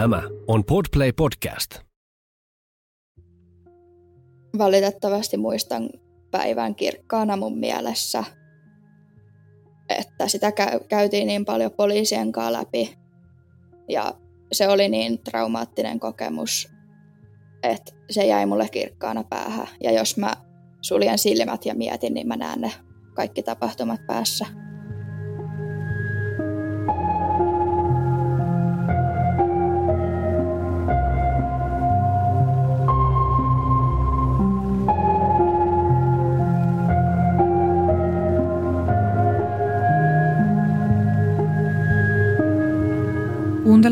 Tämä on Podplay Podcast. Valitettavasti muistan päivän kirkkaana mun mielessä, että sitä käytiin niin paljon poliisien kanssa läpi ja se oli niin traumaattinen kokemus, että se jäi mulle kirkkaana päähän. Ja jos mä suljen silmät ja mietin, niin mä näen ne kaikki tapahtumat päässä.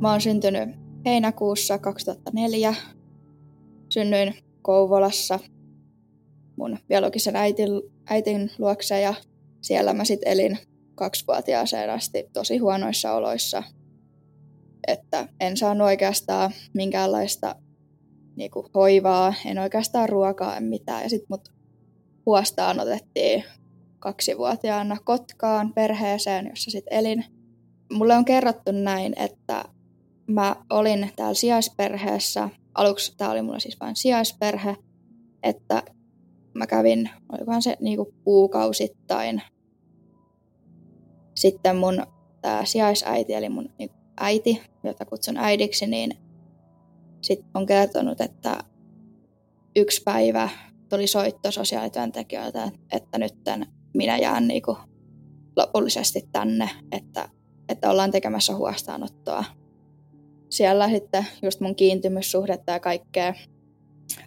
Mä oon syntynyt heinäkuussa 2004. Synnyin Kouvolassa mun biologisen äitin, äitin luokse ja siellä mä sit elin kaksivuotiaaseen asti tosi huonoissa oloissa. Että en saanut oikeastaan minkäänlaista niinku, hoivaa, en oikeastaan ruokaa, en mitään. Ja sitten mut huostaan otettiin kaksivuotiaana Kotkaan perheeseen, jossa sitten elin. Mulle on kerrottu näin, että mä olin täällä sijaisperheessä. Aluksi tämä oli mulla siis vain sijaisperhe, että mä kävin, olikohan se niinku kuukausittain. Sitten mun tämä sijaisäiti, eli mun niinku äiti, jota kutsun äidiksi, niin sitten on kertonut, että yksi päivä tuli soitto sosiaalityöntekijöiltä, että nyt minä jään niinku lopullisesti tänne, että, että ollaan tekemässä huostaanottoa siellä sitten just mun kiintymyssuhdetta ja kaikkea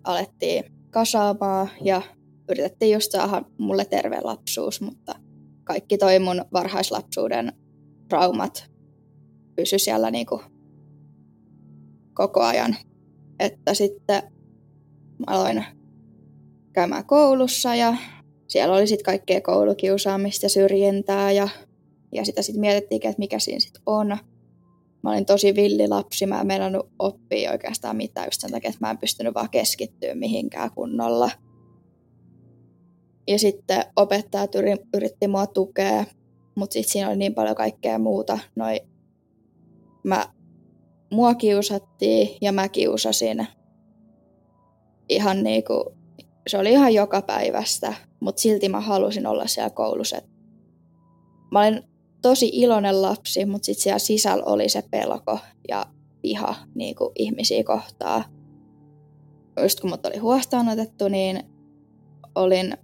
alettiin kasaamaan ja yritettiin just saada mulle terve lapsuus, mutta kaikki toi mun varhaislapsuuden traumat pysy siellä niinku koko ajan. Että sitten aloin käymään koulussa ja siellä oli sitten kaikkea koulukiusaamista ja syrjintää ja, ja sitä sitten mietittiin, että mikä siinä sitten on. Mä olin tosi villi lapsi, mä en meinannut oppia oikeastaan mitään just sen takia, että mä en pystynyt vaan keskittyä mihinkään kunnolla. Ja sitten opettajat yritti mua tukea, mutta sitten siinä oli niin paljon kaikkea muuta. Noi, mä, mua kiusattiin ja mä kiusasin ihan niinku, se oli ihan joka päivästä, mutta silti mä halusin olla siellä koulussa. Mä olin tosi iloinen lapsi, mutta sitten siellä sisällä oli se pelko ja viha niin kuin ihmisiä kohtaa. Just kun mut oli huostaan otettu, niin olin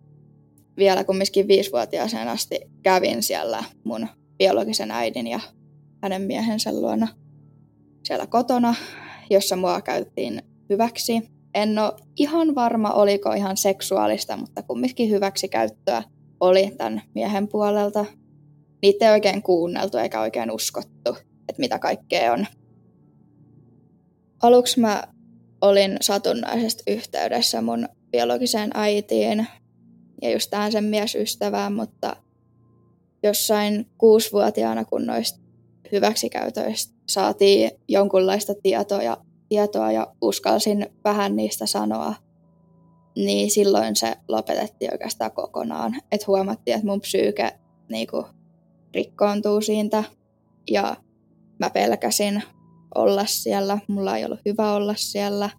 vielä kumminkin viisivuotiaaseen asti kävin siellä mun biologisen äidin ja hänen miehensä luona siellä kotona, jossa mua käyttiin hyväksi. En ole ihan varma, oliko ihan seksuaalista, mutta kumminkin hyväksi käyttöä oli tämän miehen puolelta niitä ei oikein kuunneltu eikä oikein uskottu, että mitä kaikkea on. Aluksi mä olin satunnaisesti yhteydessä mun biologiseen äitiin ja just tähän sen miesystävään, mutta jossain kuusivuotiaana, kun noista hyväksikäytöistä saatiin jonkunlaista tietoa ja, tietoa ja uskalsin vähän niistä sanoa, niin silloin se lopetettiin oikeastaan kokonaan. Että huomattiin, että mun psyyke niinku, rikkoontuu siitä ja mä pelkäsin olla siellä. Mulla ei ollut hyvä olla siellä.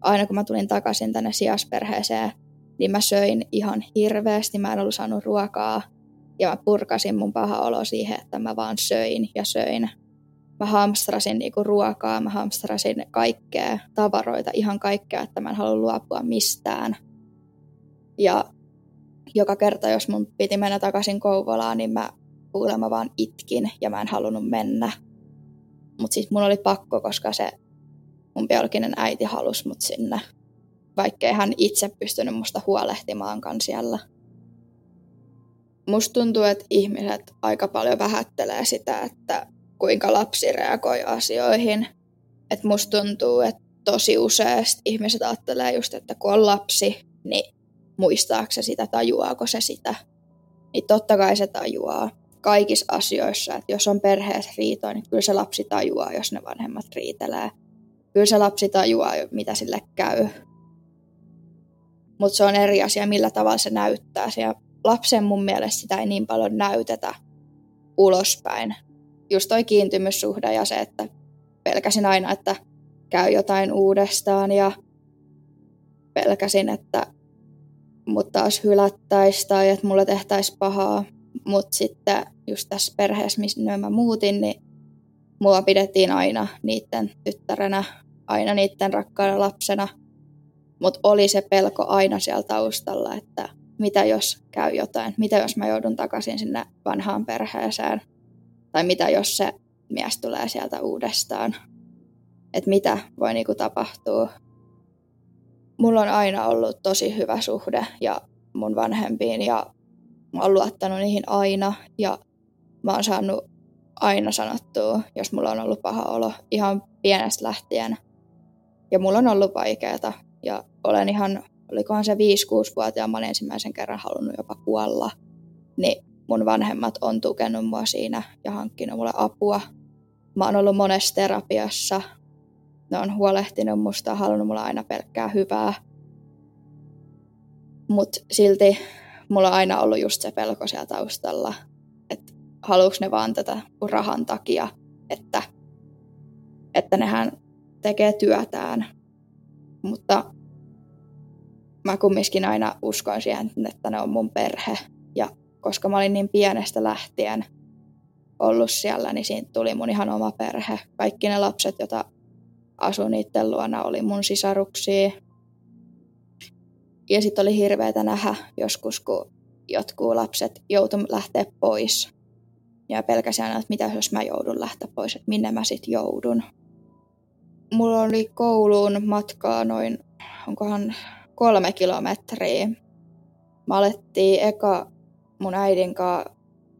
Aina kun mä tulin takaisin tänne sijasperheeseen, niin mä söin ihan hirveästi. Mä en ollut saanut ruokaa ja mä purkasin mun paha olo siihen, että mä vaan söin ja söin. Mä hamstrasin niinku ruokaa, mä hamstrasin kaikkea, tavaroita, ihan kaikkea, että mä en halua luopua mistään. Ja joka kerta, jos mun piti mennä takaisin Kouvolaan, niin mä kuulemma vaan itkin ja mä en halunnut mennä. Mutta siis mun oli pakko, koska se mun biologinen äiti halusi mut sinne, vaikkei hän itse pystynyt musta huolehtimaankaan siellä. musta tuntuu, että ihmiset aika paljon vähättelee sitä, että kuinka lapsi reagoi asioihin. Et musta tuntuu, että tosi useasti ihmiset ajattelee just, että kun on lapsi, niin muistaako se sitä, tajuaako se sitä. Niin totta kai se tajuaa kaikissa asioissa, että jos on perheessä riitoa, niin kyllä se lapsi tajuaa, jos ne vanhemmat riitelee. Kyllä se lapsi tajuaa, mitä sille käy. Mutta se on eri asia, millä tavalla se näyttää. Ja lapsen mun mielestä sitä ei niin paljon näytetä ulospäin. Just toi kiintymyssuhde ja se, että pelkäsin aina, että käy jotain uudestaan ja pelkäsin, että mut taas hylättäisiin tai että mulle tehtäisiin pahaa. Mutta sitten just tässä perheessä, missä mä muutin, niin mua pidettiin aina niiden tyttärenä, aina niiden rakkaana lapsena. Mutta oli se pelko aina siellä taustalla, että mitä jos käy jotain, mitä jos mä joudun takaisin sinne vanhaan perheeseen, tai mitä jos se mies tulee sieltä uudestaan, että mitä voi niinku tapahtua. Mulla on aina ollut tosi hyvä suhde ja mun vanhempiin ja mä oon luottanut niihin aina ja mä oon saanut aina sanottua, jos mulla on ollut paha olo ihan pienestä lähtien. Ja mulla on ollut vaikeaa ja olen ihan, olikohan se 5-6-vuotiaan, mä olen ensimmäisen kerran halunnut jopa kuolla. Niin mun vanhemmat on tukenut mua siinä ja hankkinut mulle apua. Mä oon ollut monessa terapiassa. Ne on huolehtinut musta halunnut mulle aina pelkkää hyvää. Mutta silti mulla on aina ollut just se pelko siellä taustalla, haluuks ne vaan tätä rahan takia, että, että nehän tekee työtään. Mutta mä kumminkin aina uskon siihen, että ne on mun perhe. Ja koska mä olin niin pienestä lähtien ollut siellä, niin siitä tuli mun ihan oma perhe. Kaikki ne lapset, joita asuin niiden luona, oli mun sisaruksia. Ja sitten oli hirveätä nähdä joskus, kun jotkut lapset joutu lähteä pois. Ja pelkäsin aina, että mitä jos mä joudun lähteä pois, että minne mä sitten joudun. Mulla oli kouluun matkaa noin, onkohan kolme kilometriä. Mä alettiin eka mun äidin kanssa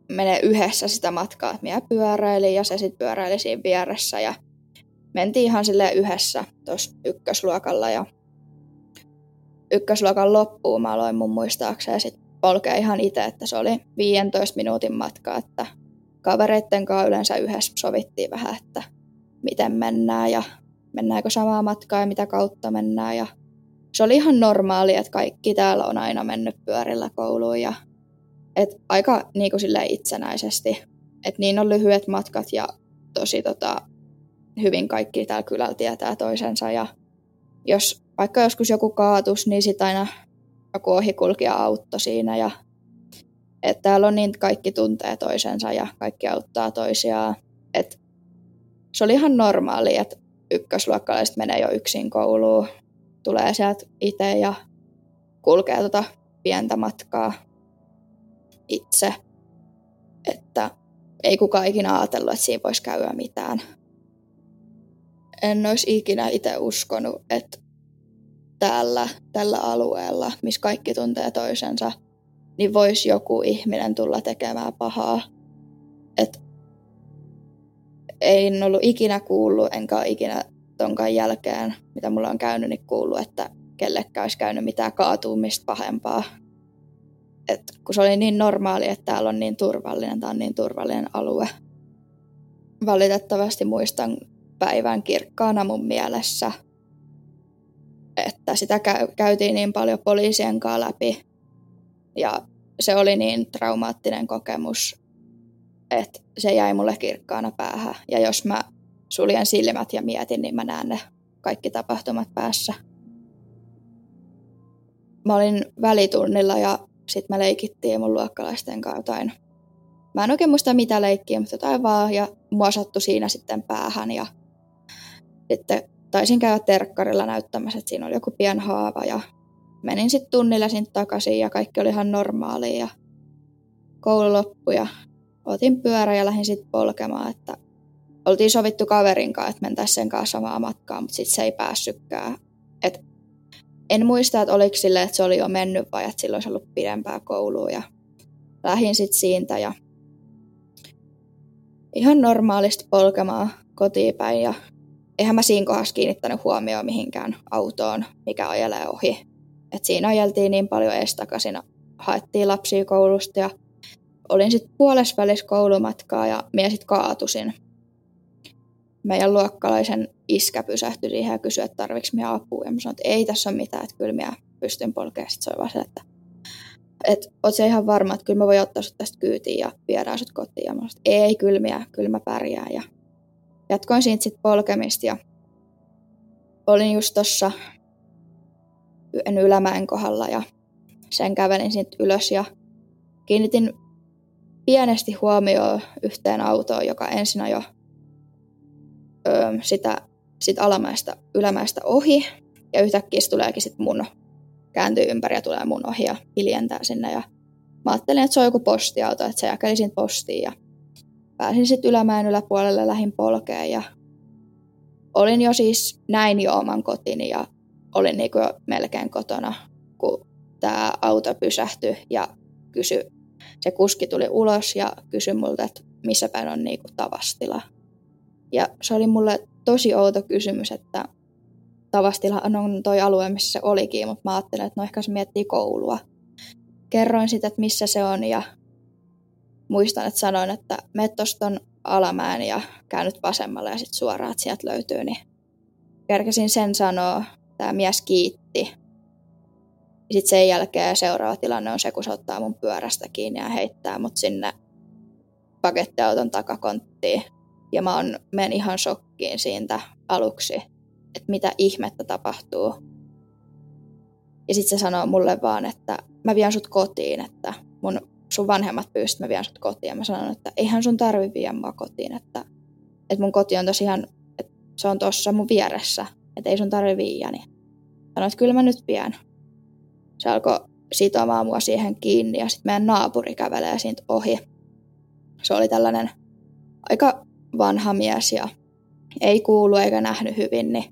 menee yhdessä sitä matkaa, että minä pyöräilin ja se sitten pyöräili siinä vieressä ja mentiin ihan sille yhdessä tuossa ykkösluokalla ja ykkösluokan loppuun mä aloin mun muistaakseni sitten polkea ihan itse, että se oli 15 minuutin matka, että kavereitten kanssa yleensä yhdessä sovittiin vähän, että miten mennään ja mennäänkö samaa matkaa ja mitä kautta mennään ja se oli ihan normaali, että kaikki täällä on aina mennyt pyörillä kouluun ja et aika niin kuin itsenäisesti. Et niin on lyhyet matkat ja tosi tota, hyvin kaikki täällä kylällä tietää toisensa. Ja jos vaikka joskus joku kaatus, niin sitten aina joku ohikulkija auttoi siinä. Ja, et täällä on niin, kaikki tuntee toisensa ja kaikki auttaa toisiaan. Et se oli ihan normaali, että ykkösluokkalaiset menee jo yksin kouluun tulee sieltä itse ja kulkee tuota pientä matkaa itse. Että ei kukaan ikinä ajatellut, että siinä voisi käydä mitään. En olisi ikinä itse uskonut, että täällä, tällä alueella, missä kaikki tuntee toisensa, niin voisi joku ihminen tulla tekemään pahaa. Et ei ollut ikinä kuullut, enkä ikinä tonkaan jälkeen, mitä mulla on käynyt, niin kuullut, että kellekään olisi käynyt mitään kaatumista pahempaa. Et kun se oli niin normaali, että täällä on niin turvallinen, tämä on niin turvallinen alue. Valitettavasti muistan päivän kirkkaana mun mielessä, että sitä käytiin niin paljon poliisien kanssa läpi. Ja se oli niin traumaattinen kokemus, että se jäi mulle kirkkaana päähän. Ja jos mä suljen silmät ja mietin, niin mä näen ne kaikki tapahtumat päässä. Mä olin välitunnilla ja sitten me leikittiin mun luokkalaisten kanssa jotain. Mä en oikein muista mitä leikkiä, mutta jotain vaan ja mua sattui siinä sitten päähän ja sitten taisin käydä terkkarilla näyttämässä, että siinä oli joku pien haava ja menin sitten tunnilla sinne takaisin ja kaikki oli ihan normaalia ja koulu loppui ja otin pyörä ja lähdin sitten polkemaan, että oltiin sovittu kaverin kanssa, että mentäisiin sen kanssa samaa matkaa, mutta sitten se ei päässytkään. Et en muista, että oliko sille, että se oli jo mennyt vai että silloin olisi ollut pidempää koulua. Ja lähin sitten siitä ja ihan normaalisti polkemaan kotiin päin ja eihän mä siinä kohdassa kiinnittänyt huomioon mihinkään autoon, mikä ajelee ohi. Et siinä ajeltiin niin paljon estakaisin, haettiin lapsia koulusta ja olin sitten puolesvälis koulumatkaa ja minä sitten kaatusin. Meidän luokkalaisen iskä pysähtyi siihen ja kysyi, että tarviks minä apua. Ja mä sanoin, että ei tässä ole mitään, että kyllä minä pystyn polkemaan. Sitten se oli vaan että, että oot se ihan varma, että kyllä mä voin ottaa sut tästä kyytiin ja viedään sut kotiin. Ja mä sanoin, että ei, kyllä minä, kyllä mä pärjään. Ja jatkoin siitä sitten polkemista ja olin just tuossa Ylämäen kohdalla ja sen kävelin sitten ylös ja kiinnitin pienesti huomioon yhteen autoon, joka ensin jo öö, sitä sit alamäestä, ylämäestä ohi ja yhtäkkiä se tuleekin sitten mun kääntyy ympäri ja tulee mun ohi ja hiljentää sinne ja mä ajattelin, että se on joku postiauto, että se jakeli siitä postiin ja pääsin sitten ylämäen yläpuolelle lähin polkeen ja olin jo siis näin jo oman kotini ja olin niinku jo melkein kotona, kun tämä auto pysähtyi ja kysyi, se kuski tuli ulos ja kysyi multa, että missä päin on niinku tavastila. Ja se oli mulle tosi outo kysymys, että Tavastila on toi alue, missä se olikin, mutta mä ajattelin, että no ehkä se miettii koulua. Kerroin sitten, että missä se on ja muistan, että sanoin, että me ton alamäen ja käännyt vasemmalle ja sitten suoraan, että sieltä löytyy, niin kerkesin sen sanoa. Tämä mies kiitti. Sitten sen jälkeen seuraava tilanne on se, kun se ottaa mun pyörästä kiinni ja heittää mut sinne pakettiauton takakonttiin. Ja mä on, menen ihan shokkiin siitä aluksi, että mitä ihmettä tapahtuu. Ja sitten se sanoo mulle vaan, että mä vien sut kotiin, että mun sun vanhemmat pyysivät, mä vien sut kotiin. Ja mä sanon, että eihän sun tarvi viedä mua kotiin, että, että mun koti on tosiaan, että se on tuossa mun vieressä, että ei sun tarvi viedä. Niin sanoin, että kyllä mä nyt vien. Se alkoi sitomaan mua siihen kiinni ja sitten meidän naapuri kävelee siitä ohi. Se oli tällainen aika vanha mies ja ei kuulu eikä nähnyt hyvin, niin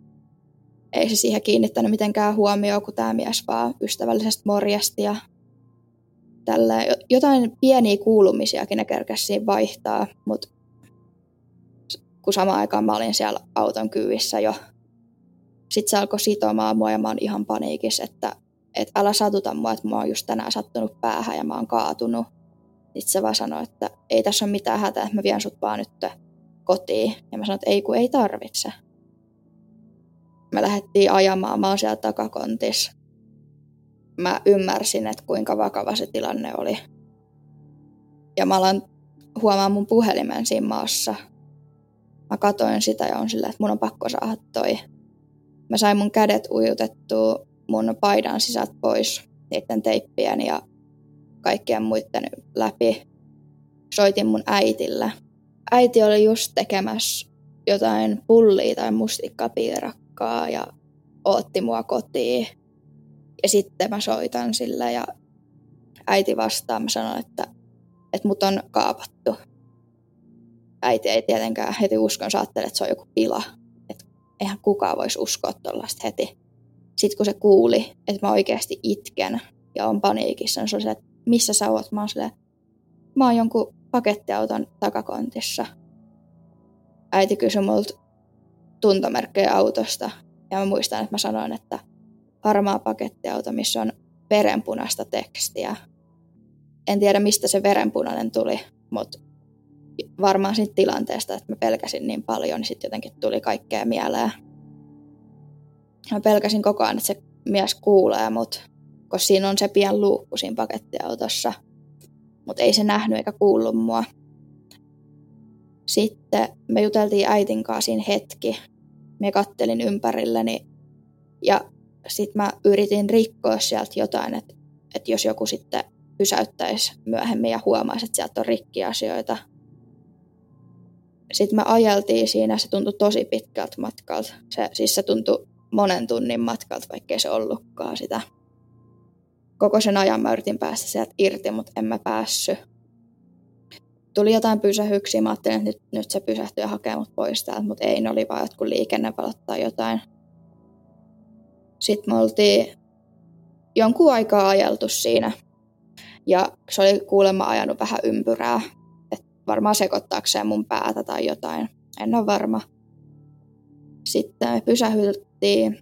ei se siihen kiinnittänyt mitenkään huomioon, kun tämä mies vaan ystävällisesti morjasti ja tällä jotain pieniä kuulumisiakin ne kerkäsi vaihtaa, mutta kun samaan aikaan mä olin siellä auton kyvissä jo. Sitten se alkoi sitomaan mua ja mä oon ihan paniikissa, että, että älä satuta mua, että mä oon just tänään sattunut päähän ja mä oon kaatunut. Sitten se vaan sanoi, että ei tässä ole mitään hätää, että mä vien sut vaan nyt kotiin. Ja mä sanoin, että ei kun ei tarvitse. Me lähdettiin ajamaan, mä oon siellä takakontissa mä ymmärsin, että kuinka vakava se tilanne oli. Ja mä alan huomaa mun puhelimen siinä maassa. Mä katoin sitä ja on sillä, että mun on pakko saada toi. Mä sain mun kädet ujutettua mun paidan sisältä pois niiden teippien ja kaikkien muiden läpi. Soitin mun äitille. Äiti oli just tekemässä jotain pullia tai mustikkapiirakkaa ja ootti mua kotiin ja sitten mä soitan sillä ja äiti vastaa, mä sanon, että, että mut on kaapattu. Äiti ei tietenkään heti uskon, saattele, että se on joku pila. Eihän kukaan voisi uskoa tuollaista heti. Sitten kun se kuuli, että mä oikeasti itken ja on paniikissa, niin se on se, että missä sä oot? Mä oon silleen, mä oon jonkun pakettiauton takakontissa. Äiti kysyi multa tuntomerkkejä autosta ja mä muistan, että mä sanoin, että harmaa pakettiauto, missä on verenpunaista tekstiä. En tiedä, mistä se verenpunainen tuli, mutta varmaan siitä tilanteesta, että mä pelkäsin niin paljon, niin sitten jotenkin tuli kaikkea mieleen. Mä pelkäsin koko ajan, että se mies kuulee mut, koska siinä on se pian luukku siinä pakettiautossa. Mutta ei se nähnyt eikä kuullut mua. Sitten me juteltiin äitin kanssa siinä hetki. Me kattelin ympärilleni ja sitten mä yritin rikkoa sieltä jotain, että, että jos joku sitten pysäyttäisi myöhemmin ja huomaisi, että sieltä on rikkiasioita. Sitten me ajeltiin siinä, se tuntui tosi pitkältä matkalta. Se, siis se tuntui monen tunnin matkalta, vaikkei se ollutkaan sitä. Koko sen ajan mä yritin päästä sieltä irti, mutta en mä päässyt. Tuli jotain pysähyksiä, mä ajattelin, että nyt, nyt se pysähtyi ja hakee mut pois täältä, mutta ei, ne oli vaan jotkut liikennevalot tai jotain. Sitten me oltiin jonkun aikaa ajeltu siinä. Ja se oli kuulemma ajanut vähän ympyrää. Varmaan sekoittaakseen mun päätä tai jotain. En ole varma. Sitten me pysähyttiin.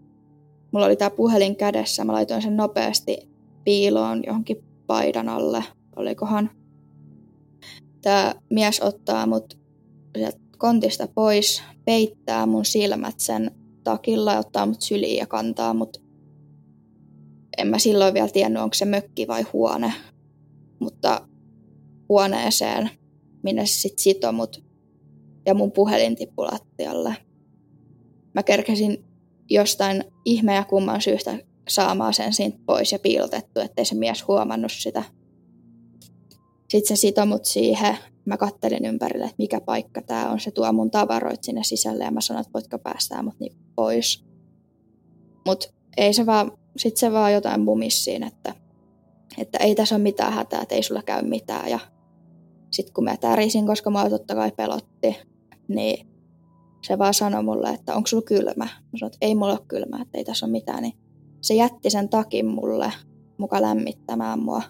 Mulla oli tää puhelin kädessä. Mä laitoin sen nopeasti piiloon johonkin paidan alle. Olikohan tämä mies ottaa mut sieltä kontista pois, peittää mun silmät sen takilla ottaa mut syliin ja kantaa mut. En mä silloin vielä tiennyt, onko se mökki vai huone. Mutta huoneeseen, minne se sit sitoi mut ja mun puhelin tippui lattialle. Mä kerkesin jostain ihme ja kumman syystä saamaan sen siitä pois ja piilotettu, ettei se mies huomannut sitä. Sitten se sitoi mut siihen. Mä kattelin ympärille, että mikä paikka tämä on. Se tuo mun tavaroit sinne sisälle ja mä sanoin, että voitko päästää mut niinku pois. Mut ei se vaan, sit se vaan jotain bumissiin, että, että ei tässä ole mitään hätää, että ei sulla käy mitään. Ja sitten kun mä tärisin, koska mua totta kai pelotti, niin se vaan sanoi mulle, että onko sulla kylmä. Mä sanoin, että ei mulla ole kylmä, että ei tässä ole mitään. Niin se jätti sen takin mulle muka lämmittämään mua.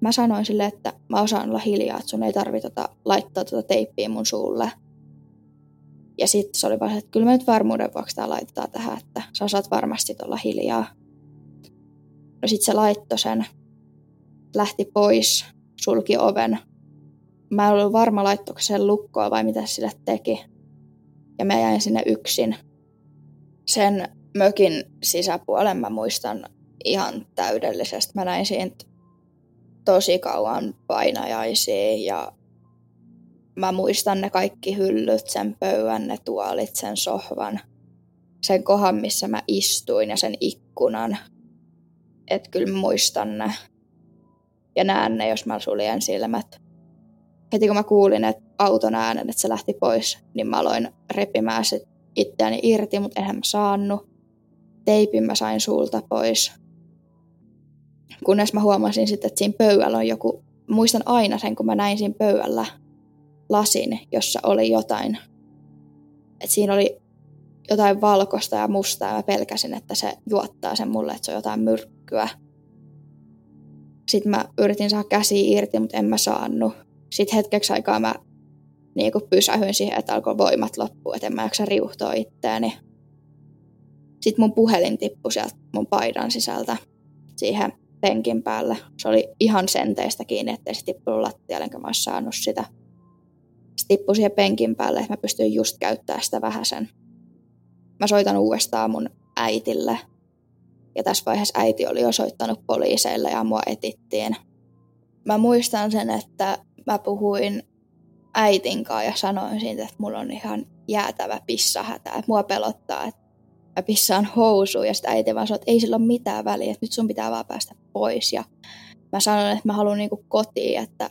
Mä sanoin sille, että mä osaan olla hiljaa, että sun ei tarvitse tota, laittaa tota teippiä mun suulle. Ja sitten se oli vaan, että kyllä me nyt varmuuden vuoksi tää laittaa tähän, että sä osaat varmasti olla hiljaa. No sit se laittoi sen, lähti pois, sulki oven. Mä en ollut varma laittoiko sen lukkoa vai mitä sille teki. Ja mä jäin sinne yksin. Sen mökin sisäpuolen mä muistan ihan täydellisesti. Mä näin siitä tosi kauan painajaisia ja mä muistan ne kaikki hyllyt, sen pöydän, ne tuolit, sen sohvan, sen kohan, missä mä istuin ja sen ikkunan. Et kyllä mä muistan ne ja näen ne, jos mä suljen silmät. Heti kun mä kuulin että auton äänen, että se lähti pois, niin mä aloin repimään sit itseäni irti, mutta enhän mä saanut. Teipin mä sain suulta pois kunnes mä huomasin sitten, että siinä pöydällä on joku, muistan aina sen, kun mä näin siinä pöydällä lasin, jossa oli jotain, että siinä oli jotain valkoista ja mustaa ja mä pelkäsin, että se juottaa sen mulle, että se on jotain myrkkyä. Sitten mä yritin saada käsi irti, mutta en mä saanut. Sitten hetkeksi aikaa mä niin pysähyin siihen, että alkoi voimat loppua, että en mä jaksa riuhtoa itseäni. Sitten mun puhelin tippui sieltä mun paidan sisältä siihen penkin päällä. Se oli ihan senteistä kiinni, ettei se tippunut lattialle, enkä mä olisi saanut sitä. Se tippui siihen penkin päälle, että mä pystyin just käyttämään sitä vähän sen. Mä soitan uudestaan mun äitille. Ja tässä vaiheessa äiti oli jo soittanut poliiseille ja mua etittiin. Mä muistan sen, että mä puhuin äitin kanssa ja sanoin siitä, että mulla on ihan jäätävä pissahätä. Että mua pelottaa, että mä pissaan housuun ja sitten äiti vaan sanoi, että ei sillä ole mitään väliä, että nyt sun pitää vaan päästä pois. Ja mä sanoin, että mä haluan niinku kotiin, että,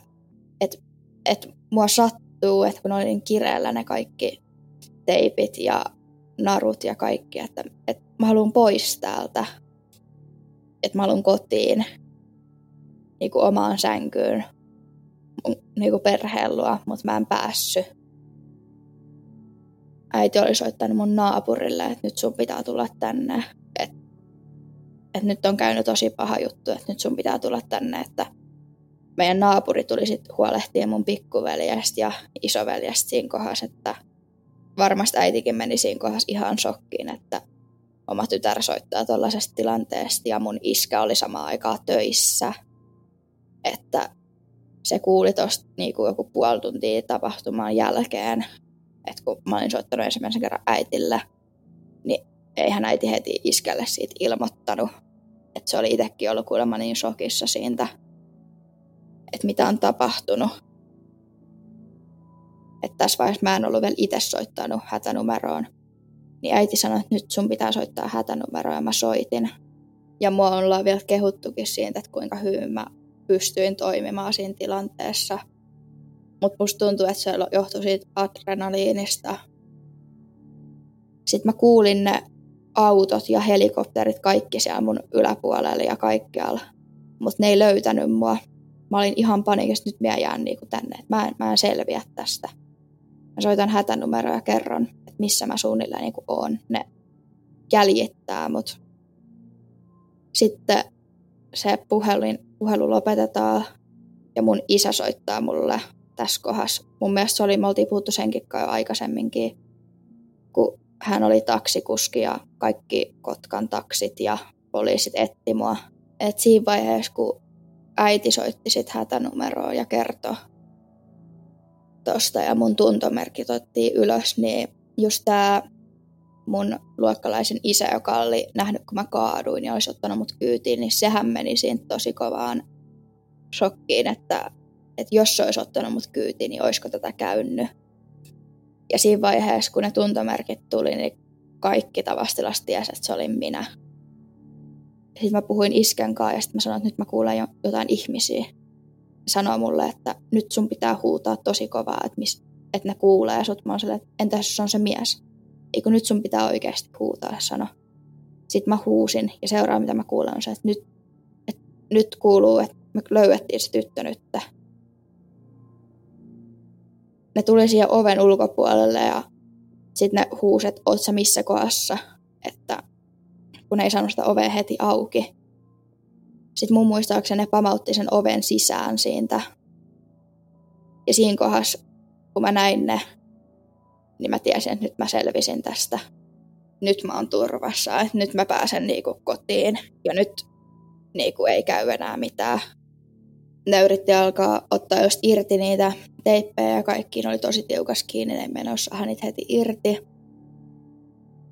että, että mua sattuu, että kun oli niin kireellä ne kaikki teipit ja narut ja kaikki, että, että mä haluan pois täältä, että mä haluan kotiin niin kuin omaan sänkyyn niin kuin perheen luo, mutta mä en päässyt äiti oli soittanut mun naapurille, että nyt sun pitää tulla tänne. Että et nyt on käynyt tosi paha juttu, että nyt sun pitää tulla tänne, että meidän naapuri tuli sitten huolehtia mun pikkuveljestä ja isoveljestä siinä kohdassa, että varmasti äitikin meni siinä kohdassa ihan shokkiin, että oma tytär soittaa tuollaisesta tilanteesta ja mun iskä oli samaan aikaa töissä, että se kuuli tuosta niin joku puoli tuntia tapahtuman jälkeen, että kun mä olin soittanut ensimmäisen kerran äitille, niin eihän äiti heti iskelle siitä ilmoittanut. Että se oli itsekin ollut kuulemma niin shokissa siitä, että mitä on tapahtunut. Että tässä vaiheessa mä en ollut vielä itse soittanut hätänumeroon. Niin äiti sanoi, että nyt sun pitää soittaa hätänumeroa ja mä soitin. Ja mua ollaan vielä kehuttukin siitä, että kuinka hyvin mä pystyin toimimaan siinä tilanteessa – mutta musta tuntuu, että se johtui siitä adrenaliinista. Sitten mä kuulin ne autot ja helikopterit kaikki siellä mun yläpuolella ja kaikkialla. Mutta ne ei löytänyt mua. Mä olin ihan panikissa, nyt mä jään niinku tänne, että mä, en, mä en selviä tästä. Mä soitan hätänumeroa ja kerron, että missä mä suunnilleen niinku oon. Ne jäljittää mut. Sitten se puhelin, puhelu lopetetaan ja mun isä soittaa mulle tässä kohdassa. Mun mielestä se oli, me oltiin puhuttu senkin jo aikaisemminkin, kun hän oli taksikuski ja kaikki Kotkan taksit ja poliisit etti mua. Et siinä vaiheessa, kun äiti soitti sit hätänumeroa ja kertoi tosta ja mun tuntomerkit otettiin ylös, niin just tämä mun luokkalaisen isä, joka oli nähnyt, kun mä kaaduin ja olisi ottanut mut kyytiin, niin sehän meni siinä tosi kovaan shokkiin, että, että jos se olisi ottanut mut kyytiin, niin olisiko tätä käynyt. Ja siinä vaiheessa, kun ne tuntomerkit tuli, niin kaikki Tavastilas tiesi, että se oli minä. Sitten mä puhuin isken kanssa ja sitten mä sanoin, että nyt mä kuulen jo jotain ihmisiä. Sanoi mulle, että nyt sun pitää huutaa tosi kovaa, että, mis, että ne kuulee sut. Mä oon että entä jos on se mies? Eikö nyt sun pitää oikeasti huutaa, sano. Sitten mä huusin ja seuraa mitä mä kuulen on se, että nyt, että nyt kuuluu, että me löydettiin se tyttö nyt. Ne tuli siihen oven ulkopuolelle ja sitten ne huuset, oot sä missä kohdassa, että kun ei saanut sitä ovea heti auki. Sitten mun muistaakseni ne pamautti sen oven sisään siitä. Ja siinä kohdassa, kun mä näin ne, niin mä tiesin, että nyt mä selvisin tästä. Nyt mä oon turvassa, että nyt mä pääsen niinku kotiin ja nyt niinku ei käy enää mitään. Ne yritti alkaa ottaa just irti niitä teippejä ja kaikki ne oli tosi tiukas kiinni, ne menossa niitä heti irti.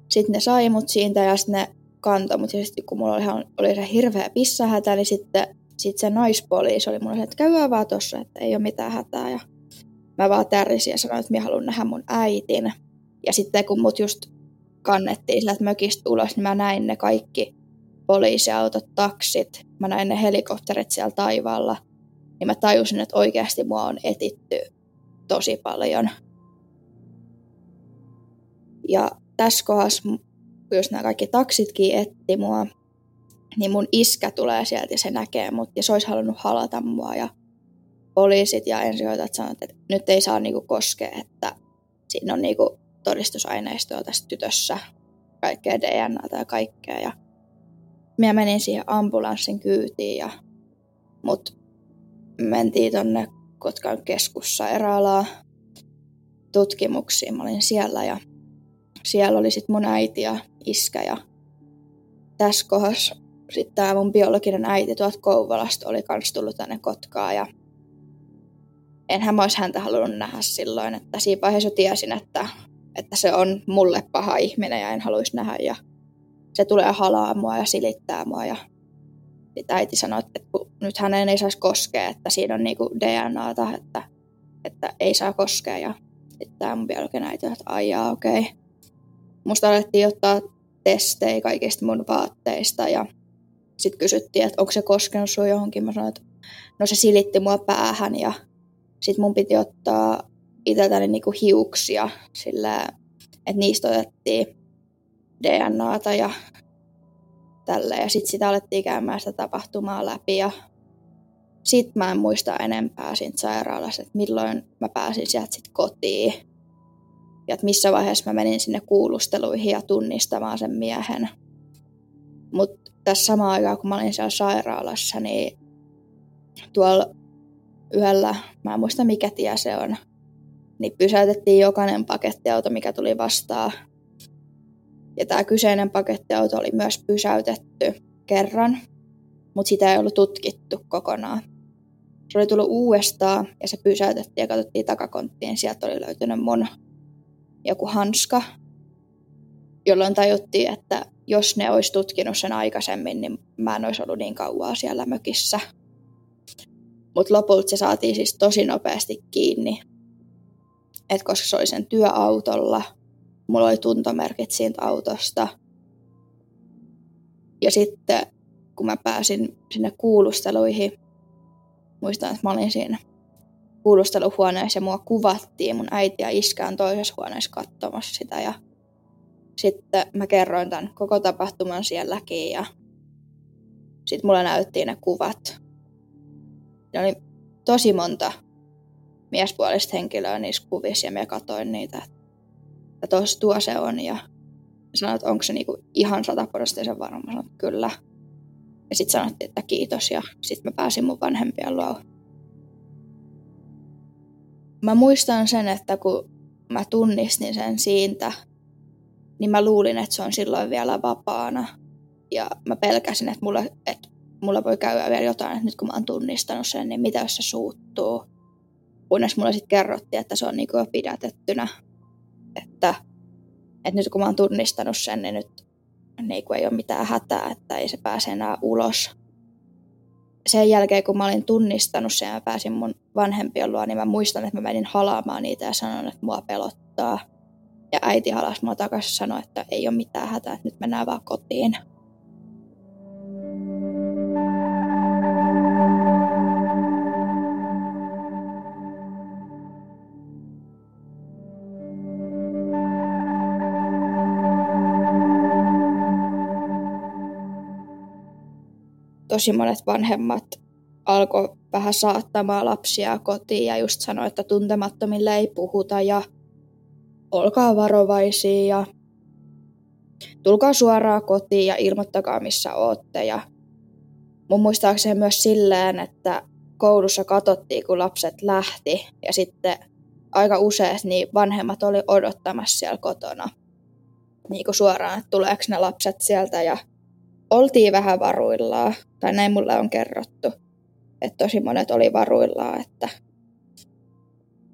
Sitten ne sai mut siitä ja sitten ne kantoi, mutta sitten kun mulla oli, oli se hirveä pissahätä, niin sitten sit se naispoliisi oli mulle, että käy vaan tossa, että ei ole mitään hätää. Ja mä vaan tärrisin ja sanoin, että mä haluan nähdä mun äitin. Ja sitten kun mut just kannettiin sieltä mökistä ulos, niin mä näin ne kaikki poliisiautot, taksit, mä näin ne helikopterit siellä taivaalla. Niin mä tajusin, että oikeasti mua on etitty tosi paljon. Ja tässä kohdassa kun jos nämä kaikki taksitkin etti mua, niin mun iskä tulee sieltä ja se näkee mut ja se olisi halunnut halata mua ja poliisit ja ensihoitajat sanoivat, että nyt ei saa niinku koskea, että siinä on niinku todistusaineistoa tässä tytössä, kaikkea DNAta ja kaikkea. Ja minä menin siihen ambulanssin kyytiin ja mut mentiin tonne Kotkan keskussairaalaan tutkimuksiin. Mä olin siellä ja siellä oli sitten mun äiti ja iskä ja tässä kohdassa sitten tämä mun biologinen äiti tuolta Kouvolasta oli kans tullut tänne Kotkaan ja enhän mä olisi häntä halunnut nähdä silloin, että siinä vaiheessa tiesin, että, että se on mulle paha ihminen ja en haluaisi nähdä ja se tulee halaa mua ja silittää mua ja sitten äiti sanoi, että nyt hänen ei saisi koskea, että siinä on niinku DNAta, että, että ei saa koskea ja sitten tämä mun biologinen äiti että aijaa okei. Okay. Musta alettiin ottaa testejä kaikista mun vaatteista ja sitten kysyttiin, että onko se koskenut sun johonkin. Mä sanoin, että no se silitti mua päähän ja sitten mun piti ottaa itseltäni niinku hiuksia sillä, että niistä otettiin DNAta ja tälle ja sitten sitä alettiin käymään sitä tapahtumaa läpi ja sitten mä en muista enempää siitä sairaalassa, että milloin mä pääsin sieltä sitten kotiin ja että missä vaiheessa mä menin sinne kuulusteluihin ja tunnistamaan sen miehen. Mutta tässä samaan aikaan, kun mä olin siellä sairaalassa, niin tuolla yhdellä, mä en muista mikä tie se on, niin pysäytettiin jokainen pakettiauto, mikä tuli vastaan. Ja tämä kyseinen pakettiauto oli myös pysäytetty kerran, mutta sitä ei ollut tutkittu kokonaan. Se oli tullut uudestaan ja se pysäytettiin ja katsottiin takakonttiin. Sieltä oli löytynyt mun joku hanska, jolloin tajuttiin, että jos ne olisi tutkinut sen aikaisemmin, niin mä en olisi ollut niin kauaa siellä mökissä. Mutta lopulta se saatiin siis tosi nopeasti kiinni. Et koska se oli sen työautolla, mulla oli tuntomerkit siitä autosta. Ja sitten kun mä pääsin sinne kuulusteluihin, muistan, että mä olin siinä kuulusteluhuoneessa ja mua kuvattiin. Mun äiti ja iskä on toisessa huoneessa katsomassa sitä ja sitten mä kerroin tämän koko tapahtuman sielläkin ja sitten mulle näyttiin ne kuvat. Ne oli tosi monta miespuolista henkilöä niissä kuvissa ja mä katsoin niitä, että tuossa tuo se on ja sanoin, että onko se niinku ihan sataprosenttisen varma. Sanoin, että kyllä. Ja sitten sanottiin, että kiitos ja sitten mä pääsin mun vanhempien luo mä muistan sen, että kun mä tunnistin sen siitä, niin mä luulin, että se on silloin vielä vapaana. Ja mä pelkäsin, että mulle, että mulla voi käydä vielä jotain, että nyt kun mä oon tunnistanut sen, niin mitä jos se suuttuu. Kunnes mulle sitten kerrottiin, että se on niin jo pidätettynä. Että, että nyt kun mä oon tunnistanut sen, niin nyt niin kuin ei ole mitään hätää, että ei se pääse enää ulos. Sen jälkeen, kun mä olin tunnistanut sen ja mä pääsin mun vanhempien luo, niin mä muistan, että mä menin halaamaan niitä ja sanoin, että mua pelottaa. Ja äiti halasi mua takaisin ja sanoi, että ei ole mitään hätää, että nyt mennään vaan kotiin. Tosi monet vanhemmat alkoi vähän saattamaan lapsia kotiin ja just sanoi, että tuntemattomille ei puhuta ja olkaa varovaisia ja tulkaa suoraan kotiin ja ilmoittakaa missä ootte. Ja mun muistaakseni myös silleen, että koulussa katsottiin, kun lapset lähti ja sitten aika usein niin vanhemmat oli odottamassa siellä kotona niin kuin suoraan, että tuleeko ne lapset sieltä ja oltiin vähän varuillaan, tai näin mulle on kerrottu, että tosi monet oli varuillaan, että,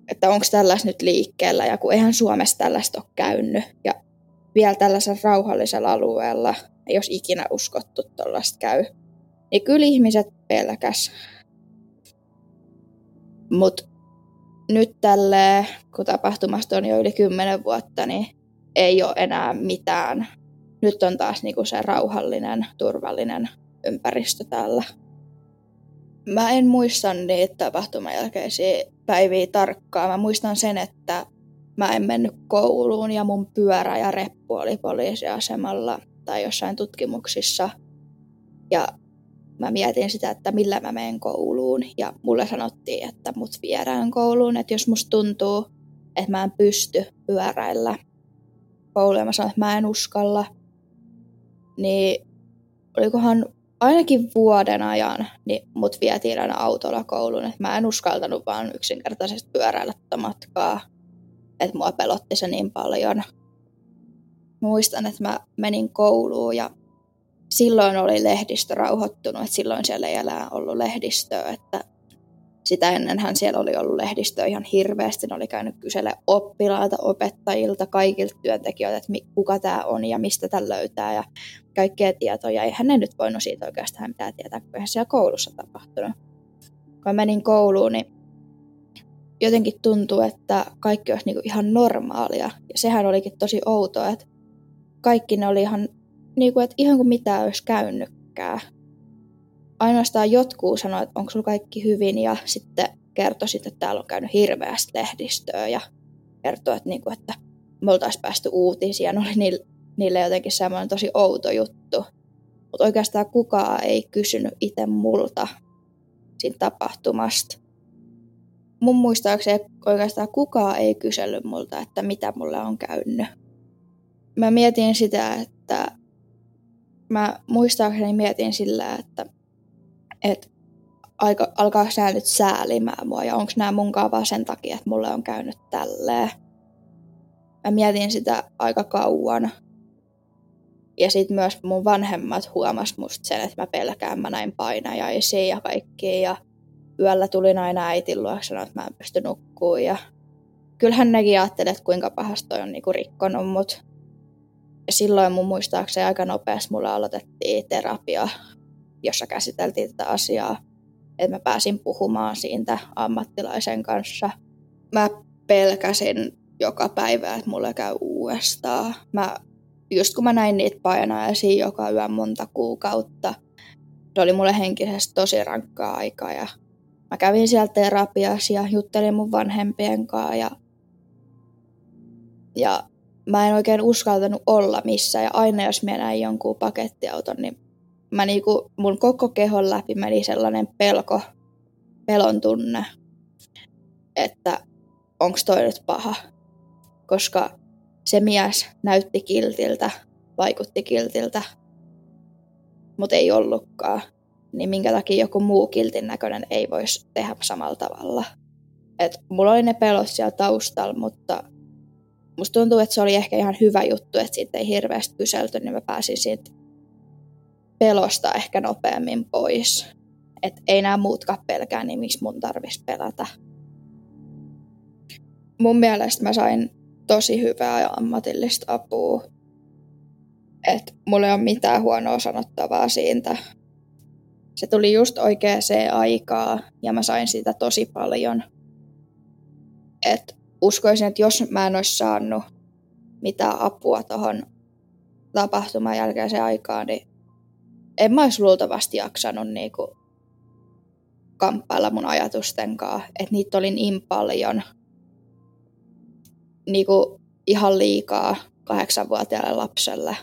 että onko tällaista nyt liikkeellä, ja kun eihän Suomessa tällaista ole käynyt, ja vielä tällaisella rauhallisella alueella ei ikinä uskottu tuollaista käy, niin kyllä ihmiset pelkäs. Mutta nyt tälle, kun tapahtumasta on jo yli kymmenen vuotta, niin ei ole enää mitään nyt on taas niinku se rauhallinen, turvallinen ympäristö täällä. Mä en muista niitä tapahtuman jälkeisiä päiviä tarkkaan. Mä muistan sen, että mä en mennyt kouluun ja mun pyörä ja reppu oli poliisiasemalla tai jossain tutkimuksissa. Ja mä mietin sitä, että millä mä menen kouluun. Ja mulle sanottiin, että mut viedään kouluun, että jos musta tuntuu, että mä en pysty pyöräillä kouluun. Mä sanoin, että mä en uskalla – niin olikohan ainakin vuoden ajan, niin mut vietiin aina autolla kouluun. Et mä en uskaltanut vaan yksinkertaisesti pyöräillä tätä matkaa, että mua pelotti se niin paljon. Muistan, että mä menin kouluun ja silloin oli lehdistö rauhoittunut, että silloin siellä ei enää ollut lehdistöä, että sitä ennenhän siellä oli ollut lehdistö ihan hirveästi. Ne oli käynyt kysele oppilailta, opettajilta, kaikilta työntekijöiltä, että kuka tämä on ja mistä tämä löytää ja kaikkea tietoja. Eihän ne nyt voinut siitä oikeastaan mitään tietää, kun eihän siellä koulussa tapahtunut. Kun menin kouluun, niin jotenkin tuntui, että kaikki olisi niinku ihan normaalia. Ja sehän olikin tosi outoa, että kaikki ne oli ihan, niinku, että ihan kuin mitään olisi käynytkään ainoastaan jotkut sanoivat, että onko sulla kaikki hyvin ja sitten kertoi sitten, että täällä on käynyt hirveästi lehdistöä ja kertoi, että, niin kuin, että me oltaisiin päästy uutisia. Ne oli niille, niille jotenkin semmoinen tosi outo juttu. Mutta oikeastaan kukaan ei kysynyt itse multa siitä tapahtumasta. Mun muistaakseni oikeastaan kukaan ei kysellyt multa, että mitä mulle on käynyt. Mä mietin sitä, että mä muistaakseni mietin sillä, että että aika, alkaa sä nyt säälimään mua ja onko nämä mun vaan sen takia, että mulle on käynyt tälleen. Mä mietin sitä aika kauan. Ja sitten myös mun vanhemmat huomas musta sen, että mä pelkään, mä näin painajaisia ja kaikkia. Ja yöllä tulin aina äitin luokse sanoa, että mä en pysty nukkuun. Ja kyllähän nekin ajattelivat, että kuinka pahasti toi on niinku rikkonut mut. Ja silloin mun muistaakseni aika nopeasti mulle aloitettiin terapia jossa käsiteltiin tätä asiaa, että mä pääsin puhumaan siitä ammattilaisen kanssa. Mä pelkäsin joka päivä, että mulle käy uudestaan. Mä, just kun mä näin niitä painajaisia joka yö monta kuukautta, se oli mulle henkisesti tosi rankkaa aikaa ja mä kävin siellä terapiassa ja juttelin mun vanhempien kanssa ja, ja mä en oikein uskaltanut olla missään ja aina jos mä näin jonkun pakettiauton, niin mä niinku, mun koko kehon läpi meni sellainen pelko, pelon tunne, että onks toi nyt paha. Koska se mies näytti kiltiltä, vaikutti kiltiltä, mutta ei ollutkaan. Niin minkä takia joku muu kiltin näköinen ei voisi tehdä samalla tavalla. Et mulla oli ne pelot siellä taustalla, mutta musta tuntuu, että se oli ehkä ihan hyvä juttu, että siitä ei hirveästi kyselty, niin mä pääsin siitä pelosta ehkä nopeammin pois. Että ei nämä muutkaan pelkää, niin miksi mun tarvitsisi pelätä. Mun mielestä mä sain tosi hyvää ja ammatillista apua. Että mulla ei ole mitään huonoa sanottavaa siitä. Se tuli just oikeaan aikaa ja mä sain siitä tosi paljon. Et uskoisin, että jos mä en olisi saanut mitään apua tuohon tapahtuman jälkeiseen aikaan, niin en mä olisi luultavasti jaksanut niinku kamppailla mun ajatusten kanssa. Että niitä oli niin paljon niinku ihan liikaa kahdeksanvuotiaalle lapselle.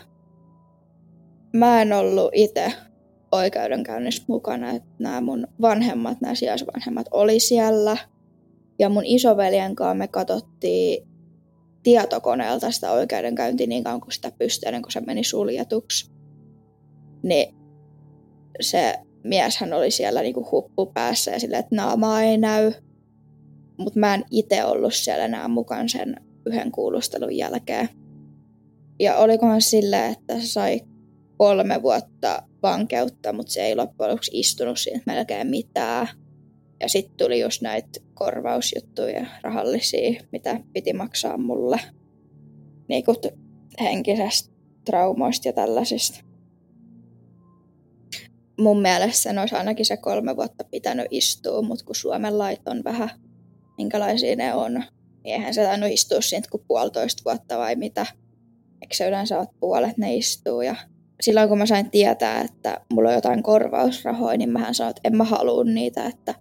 Mä en ollut itse oikeudenkäynnissä mukana, että nämä mun vanhemmat, nämä sijaisvanhemmat oli siellä. Ja mun isoveljen kanssa me katsottiin tietokoneelta sitä oikeudenkäyntiä niin kauan kuin sitä pystyi, ennen kuin se meni suljetuksi. Niin se mieshän oli siellä niinku huppu päässä ja silleen, että naama ei näy. Mutta mä en itse ollut siellä enää mukaan sen yhden kuulustelun jälkeen. Ja olikohan silleen, että se sai kolme vuotta vankeutta, mutta se ei loppujen lopuksi istunut siinä melkein mitään. Ja sitten tuli just näitä korvausjuttuja rahallisia, mitä piti maksaa mulle niin henkisestä traumoista ja tällaisista mun mielestä sen olisi ainakin se kolme vuotta pitänyt istua, mutta kun Suomen lait on vähän, minkälaisia ne on, niin eihän se tainnut istua siitä kuin puolitoista vuotta vai mitä. Eikö se yleensä ole puolet ne istuu ja silloin kun mä sain tietää, että mulla on jotain korvausrahoja, niin mähän sanoin, että en mä halua niitä, että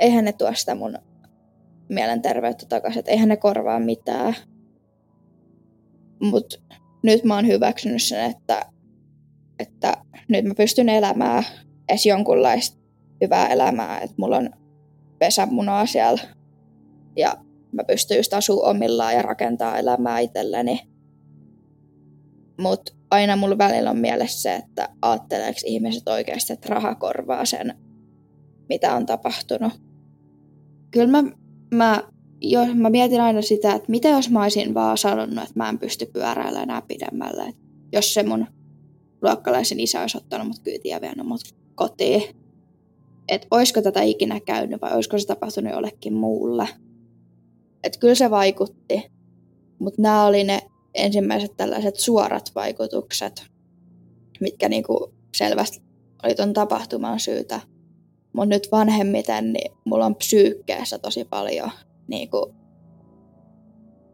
eihän ne tuo sitä mun mielenterveyttä takaisin, että eihän ne korvaa mitään. Mutta nyt mä oon hyväksynyt sen, että että nyt mä pystyn elämään edes jonkunlaista hyvää elämää, että mulla on pesämunaa siellä ja mä pystyn just asua omillaan ja rakentaa elämää itselleni. Mutta aina mulla välillä on mielessä se, että ajatteleeko ihmiset oikeasti, että raha korvaa sen, mitä on tapahtunut. Kyllä mä, mä, jo, mä mietin aina sitä, että mitä jos mä olisin vaan sanonut, että mä en pysty pyöräilemään enää pidemmälle. Et jos se mun luokkalaisen isä olisi ottanut mut kyytiä ja vienyt mut kotiin. Että olisiko tätä ikinä käynyt vai olisiko se tapahtunut jollekin muulle. Että kyllä se vaikutti. Mutta nämä oli ne ensimmäiset tällaiset suorat vaikutukset, mitkä niinku selvästi oli ton tapahtuman syytä. Mutta nyt vanhemmiten, niin mulla on psyykkeessä tosi paljon niinku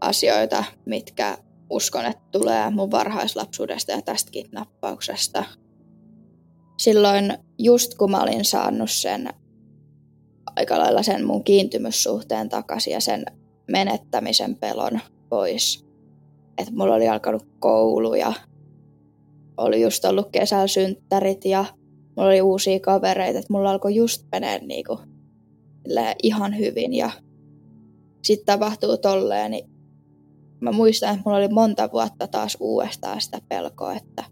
asioita, mitkä uskon, että tulee mun varhaislapsuudesta ja tästä kidnappauksesta. Silloin just kun mä olin saanut sen aika lailla sen mun kiintymyssuhteen takaisin ja sen menettämisen pelon pois. Että mulla oli alkanut koulu ja oli just ollut kesällä synttärit ja mulla oli uusia kavereita, että mulla alkoi just menee niinku ihan hyvin ja sitten tapahtuu tolleen, niin mä muistan, että mulla oli monta vuotta taas uudestaan sitä pelkoa, että,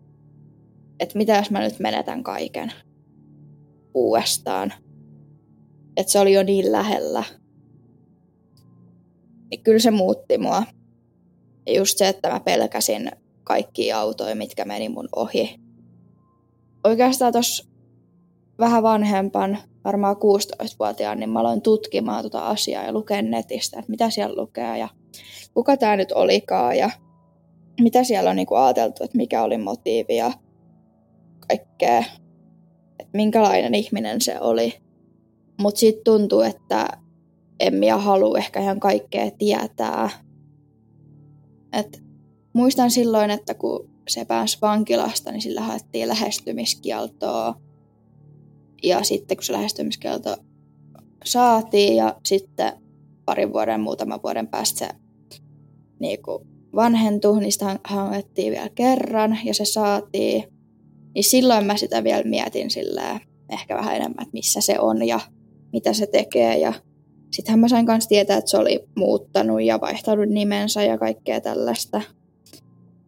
että mitä jos mä nyt menetän kaiken uudestaan. Että se oli jo niin lähellä. Niin kyllä se muutti mua. Ja just se, että mä pelkäsin kaikki autoja, mitkä meni mun ohi. Oikeastaan tuossa vähän vanhempan, varmaan 16-vuotiaan, niin mä aloin tutkimaan tuota asiaa ja lukea netistä, että mitä siellä lukee ja kuka tämä nyt olikaan ja mitä siellä on niinku ajateltu, että mikä oli motiivi ja kaikkea, että minkälainen ihminen se oli. Mutta sitten tuntuu, että en minä halua ehkä ihan kaikkea tietää. Et muistan silloin, että kun se pääsi vankilasta, niin sillä haettiin lähestymiskieltoa. Ja sitten kun se lähestymiskielto saatiin ja sitten parin vuoden, muutaman vuoden päästä se niin kuin niin sitä hangettiin vielä kerran ja se saatiin. Niin silloin mä sitä vielä mietin sillä ehkä vähän enemmän, että missä se on ja mitä se tekee. Ja sittenhän mä sain myös tietää, että se oli muuttanut ja vaihtanut nimensä ja kaikkea tällaista.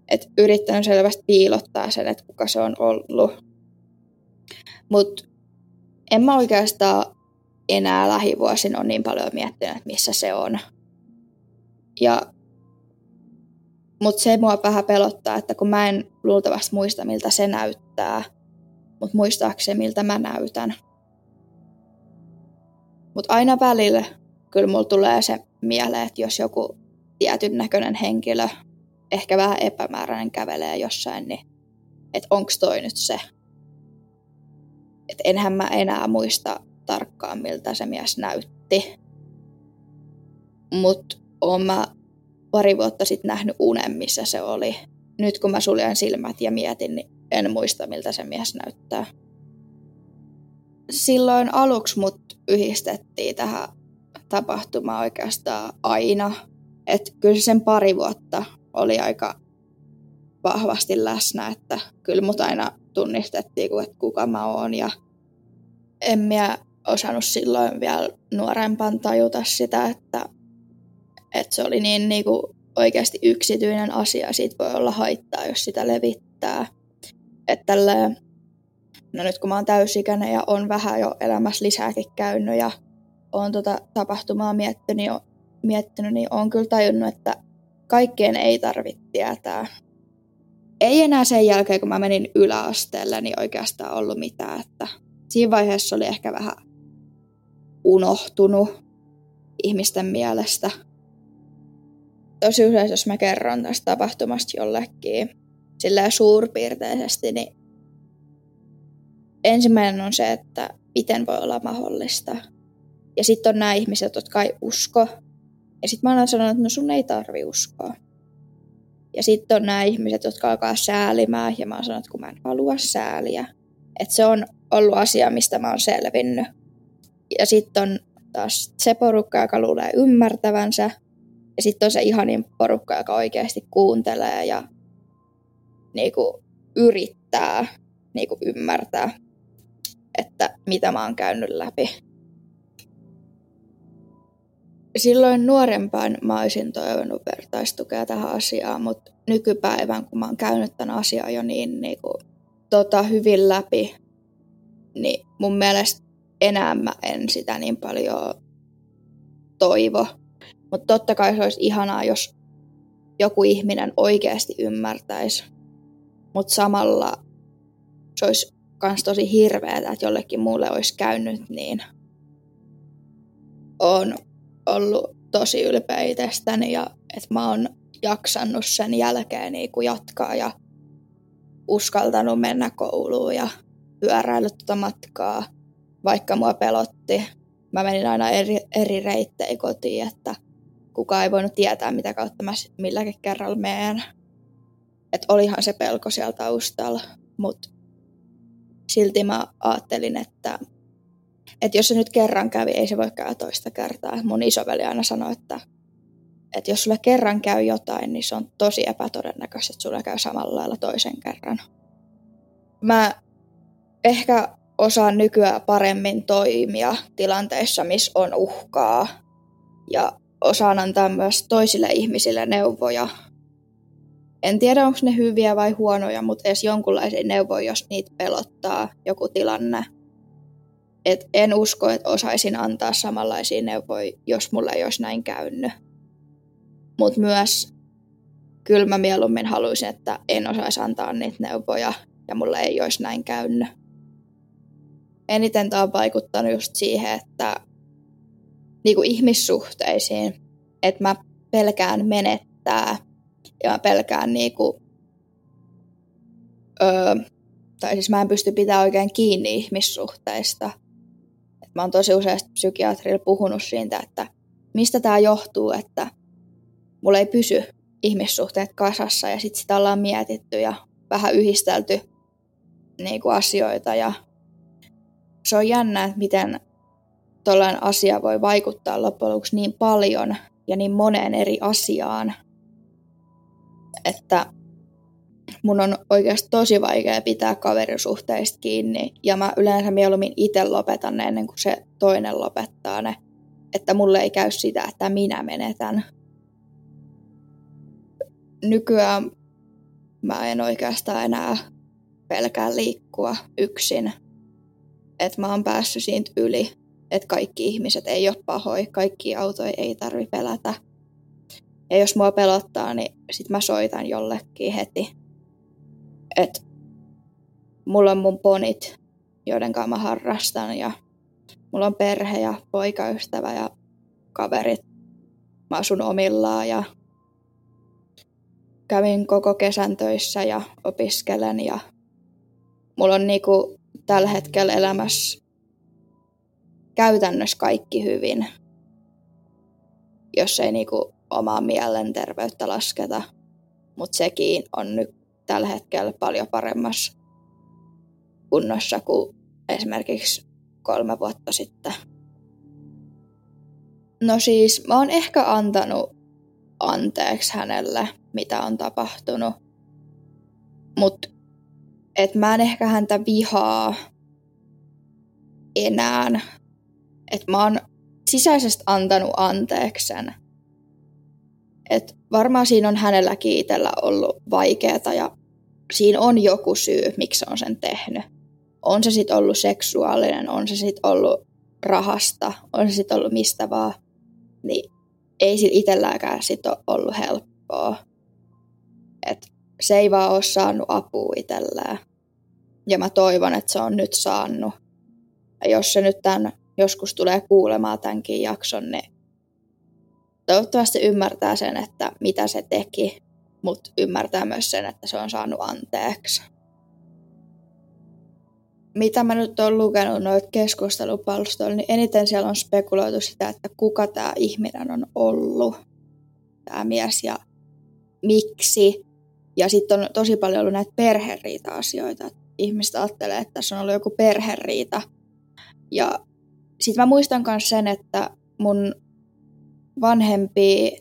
Et yrittänyt selvästi piilottaa sen, että kuka se on ollut. Mutta en mä oikeastaan enää lähivuosin on niin paljon miettinyt, että missä se on. Ja mutta se mua vähän pelottaa, että kun mä en luultavasti muista, miltä se näyttää, mutta muistaakseni, miltä mä näytän. Mutta aina välillä kyllä mulla tulee se mieleen, että jos joku tietyn näköinen henkilö, ehkä vähän epämääräinen kävelee jossain, niin että onko toi nyt se. Että enhän mä enää muista tarkkaan, miltä se mies näytti. Mutta oon mä pari vuotta sitten nähnyt unen, missä se oli. Nyt kun mä suljen silmät ja mietin, niin en muista, miltä se mies näyttää. Silloin aluksi mut yhdistettiin tähän tapahtumaan oikeastaan aina. Että kyllä sen pari vuotta oli aika vahvasti läsnä, että kyllä mut aina tunnistettiin, että kuka mä oon ja en mä osannut silloin vielä nuorempan tajuta sitä, että että se oli niin, niin kuin oikeasti yksityinen asia, siitä voi olla haittaa, jos sitä levittää. Että tälleen, no nyt kun mä oon täysikäinen ja on vähän jo elämässä lisääkin käynyt ja on tota tapahtumaa miettinyt, miettinyt, niin on kyllä tajunnut, että kaikkien ei tarvitse tietää. Ei enää sen jälkeen, kun mä menin yläasteelle, niin oikeastaan ollut mitään. Että siinä vaiheessa oli ehkä vähän unohtunut ihmisten mielestä tosi usein, jos mä kerron tästä tapahtumasta jollekin sillä suurpiirteisesti, niin ensimmäinen on se, että miten voi olla mahdollista. Ja sitten on nämä ihmiset, jotka ei usko. Ja sitten mä oon sanonut, että no sun ei tarvi uskoa. Ja sitten on nämä ihmiset, jotka alkaa säälimään, ja mä oon sanonut, että kun mä en halua sääliä. Että se on ollut asia, mistä mä oon selvinnyt. Ja sitten on taas se porukka, joka luulee ymmärtävänsä, ja sitten on se ihanin porukka, joka oikeasti kuuntelee ja niinku yrittää niinku ymmärtää, että mitä mä oon käynyt läpi. Silloin nuorempaan mä olisin toivonut vertaistukea tähän asiaan, mutta nykypäivän, kun mä oon käynyt tämän asian jo niin niinku, tota, hyvin läpi, niin mun mielestä enää mä en sitä niin paljon toivo. Mutta totta kai se olisi ihanaa, jos joku ihminen oikeasti ymmärtäisi. Mutta samalla se olisi myös tosi hirveetä, että jollekin muulle olisi käynyt niin. Olen ollut tosi ylpeä itsestäni ja että mä oon jaksanut sen jälkeen niin kuin jatkaa ja uskaltanut mennä kouluun ja pyöräillä tuota matkaa, vaikka mua pelotti. Mä menin aina eri, eri reittejä kotiin, että kukaan ei voinut tietää, mitä kautta mä milläkin kerralla meen. Että olihan se pelko siellä taustalla, mutta silti mä ajattelin, että, että jos se nyt kerran kävi, ei se voi käydä toista kertaa. Mun isoveli aina sanoi, että, että jos sulle kerran käy jotain, niin se on tosi epätodennäköistä, että sulle käy samalla lailla toisen kerran. Mä ehkä osaan nykyään paremmin toimia tilanteissa, missä on uhkaa ja osaan antaa myös toisille ihmisille neuvoja. En tiedä, onko ne hyviä vai huonoja, mutta edes jonkunlaisia neuvoja, jos niitä pelottaa joku tilanne. Et en usko, että osaisin antaa samanlaisia neuvoja, jos mulla ei olisi näin käynyt. Mutta myös kyllä mä mieluummin haluaisin, että en osaisi antaa niitä neuvoja ja mulla ei olisi näin käynyt. Eniten tämä on vaikuttanut just siihen, että niin kuin ihmissuhteisiin, että mä pelkään menettää ja mä pelkään niin kuin, öö, tai siis mä en pysty pitämään oikein kiinni ihmissuhteista. Et mä oon tosi useasti psykiatrilla puhunut siitä, että mistä tämä johtuu, että mulla ei pysy ihmissuhteet kasassa ja sitten sitä ollaan mietitty ja vähän yhdistelty niin kuin asioita ja se on jännä, että miten tuollainen asia voi vaikuttaa loppujen lopuksi niin paljon ja niin moneen eri asiaan, että mun on oikeasti tosi vaikea pitää kaverisuhteista kiinni ja mä yleensä mieluummin itse lopetan ne ennen kuin se toinen lopettaa ne, että mulle ei käy sitä, että minä menetän. Nykyään mä en oikeastaan enää pelkää liikkua yksin, että mä oon päässyt siitä yli että kaikki ihmiset ei ole pahoja, kaikki autoja ei tarvi pelätä. Ja jos mua pelottaa, niin sit mä soitan jollekin heti. Että mulla on mun ponit, joiden kanssa mä harrastan ja mulla on perhe ja poikaystävä ja kaverit. Mä asun omillaan ja kävin koko kesän töissä ja opiskelen ja mulla on niinku tällä hetkellä elämässä käytännössä kaikki hyvin, jos ei niinku omaa mielenterveyttä lasketa. Mutta sekin on nyt tällä hetkellä paljon paremmassa kunnossa kuin esimerkiksi kolme vuotta sitten. No siis mä oon ehkä antanut anteeksi hänelle, mitä on tapahtunut. Mutta et mä en ehkä häntä vihaa enää. Et mä oon sisäisesti antanut anteeksi sen. Et varmaan siinä on hänelläkin itsellä ollut vaikeaa ja siinä on joku syy, miksi on sen tehnyt. On se sitten ollut seksuaalinen, on se sitten ollut rahasta, on se sitten ollut mistä vaan. Niin ei sillä itselläänkään sit ole ollut helppoa. Et se ei vaan ole saanut apua itsellään. Ja mä toivon, että se on nyt saanut. Ja jos se nyt tämän, joskus tulee kuulemaan tämänkin jakson, niin toivottavasti ymmärtää sen, että mitä se teki, mutta ymmärtää myös sen, että se on saanut anteeksi. Mitä mä nyt oon lukenut noita keskustelupalstoilla, niin eniten siellä on spekuloitu sitä, että kuka tämä ihminen on ollut, tämä mies ja miksi. Ja sitten on tosi paljon ollut näitä perheriita-asioita. Ihmiset ajattelee, että tässä on ollut joku perheriita. Ja sitten mä muistan myös sen, että mun vanhempi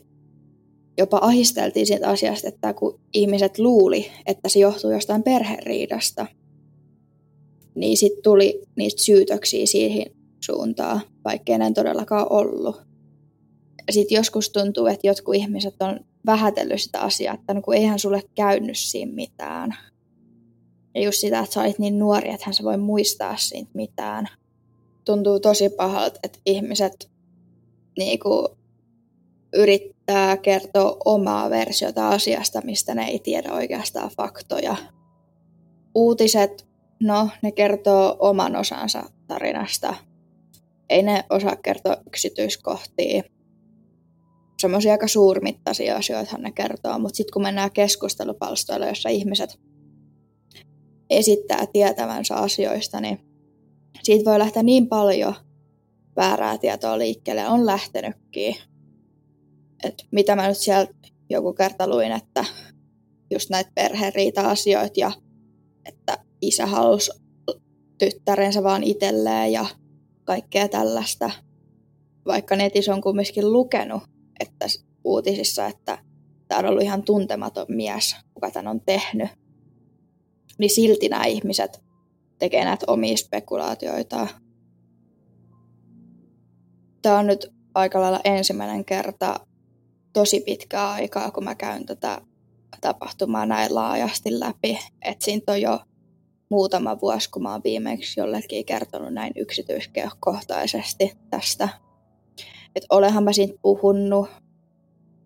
jopa ahisteltiin siitä asiasta, että kun ihmiset luuli, että se johtuu jostain perheriidasta, niin sitten tuli niistä syytöksiä siihen suuntaan, vaikka en todellakaan ollut. Sitten joskus tuntuu, että jotkut ihmiset on vähätellyt sitä asiaa, että no kun eihän sulle käynyt siinä mitään. Ja just sitä, että sä olit niin nuori, että hän se voi muistaa siitä mitään. Tuntuu tosi pahalta, että ihmiset niinku yrittää kertoa omaa versiota asiasta, mistä ne ei tiedä oikeastaan faktoja. Uutiset, no ne kertoo oman osansa tarinasta. Ei ne osaa kertoa yksityiskohtia. Semmoisia aika suurmittaisia asioita ne kertoo, mutta sitten kun mennään keskustelupalstoille, jossa ihmiset esittää tietävänsä asioista, niin siitä voi lähteä niin paljon väärää tietoa liikkeelle. On lähtenytkin että mitä mä nyt siellä joku kerta luin, että just näitä perheriita-asioita ja että isä halusi tyttärensä vaan itselleen ja kaikkea tällaista. Vaikka netissä on kumminkin lukenut että uutisissa, että tämä on ollut ihan tuntematon mies, kuka tämän on tehnyt. Niin silti nämä ihmiset tekee näitä omia spekulaatioita. Tämä on nyt aika lailla ensimmäinen kerta tosi pitkää aikaa, kun mä käyn tätä tapahtumaa näin laajasti läpi. Et siitä on jo muutama vuosi, kun mä oon viimeksi jollekin kertonut näin yksityiskohtaisesti tästä. Et olenhan mä siitä puhunut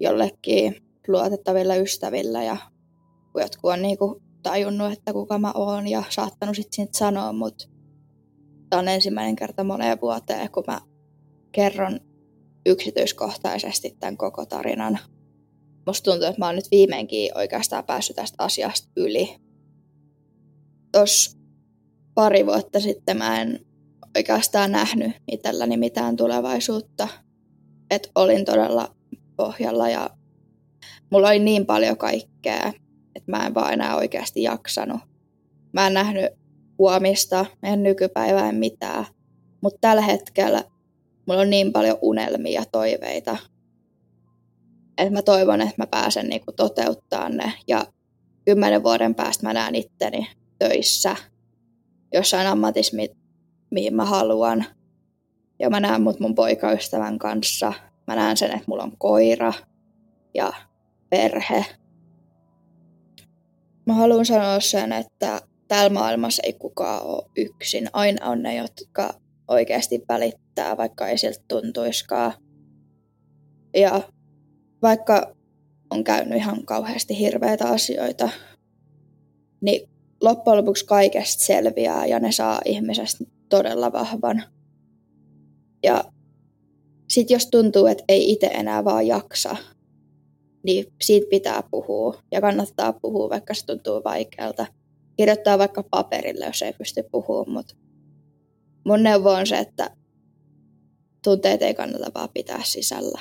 jollekin luotettavilla ystävillä ja jotkut on niinku tajunnut, että kuka mä oon ja saattanut siitä sanoa, mutta tämä on ensimmäinen kerta moneen vuoteen, kun mä kerron yksityiskohtaisesti tämän koko tarinan. Musta tuntuu, että mä oon nyt viimeinkin oikeastaan päässyt tästä asiasta yli. Tos pari vuotta sitten mä en oikeastaan nähnyt itselläni mitään tulevaisuutta. Että olin todella pohjalla ja mulla oli niin paljon kaikkea, että mä en vaan enää oikeasti jaksanut. Mä en nähnyt huomista, en nykypäivää, en mitään. Mutta tällä hetkellä mulla on niin paljon unelmia ja toiveita, että mä toivon, että mä pääsen niinku toteuttaa ne. Ja kymmenen vuoden päästä mä näen itteni töissä jossain ammatissa, mihin mä haluan. Ja mä näen mut mun poikaystävän kanssa. Mä näen sen, että mulla on koira ja perhe. Mä haluan sanoa sen, että täällä maailmassa ei kukaan ole yksin. Aina on ne, jotka oikeasti välittää vaikka ei siltä tuntuiskaan. Ja vaikka on käynyt ihan kauheasti hirveitä asioita, niin loppujen lopuksi kaikesta selviää ja ne saa ihmisestä todella vahvan. Ja sitten jos tuntuu, että ei itse enää vaan jaksa, niin siitä pitää puhua ja kannattaa puhua, vaikka se tuntuu vaikealta. Kirjoittaa vaikka paperille, jos ei pysty puhumaan, mutta mun neuvo on se, että tunteet ei kannata vaan pitää sisällä.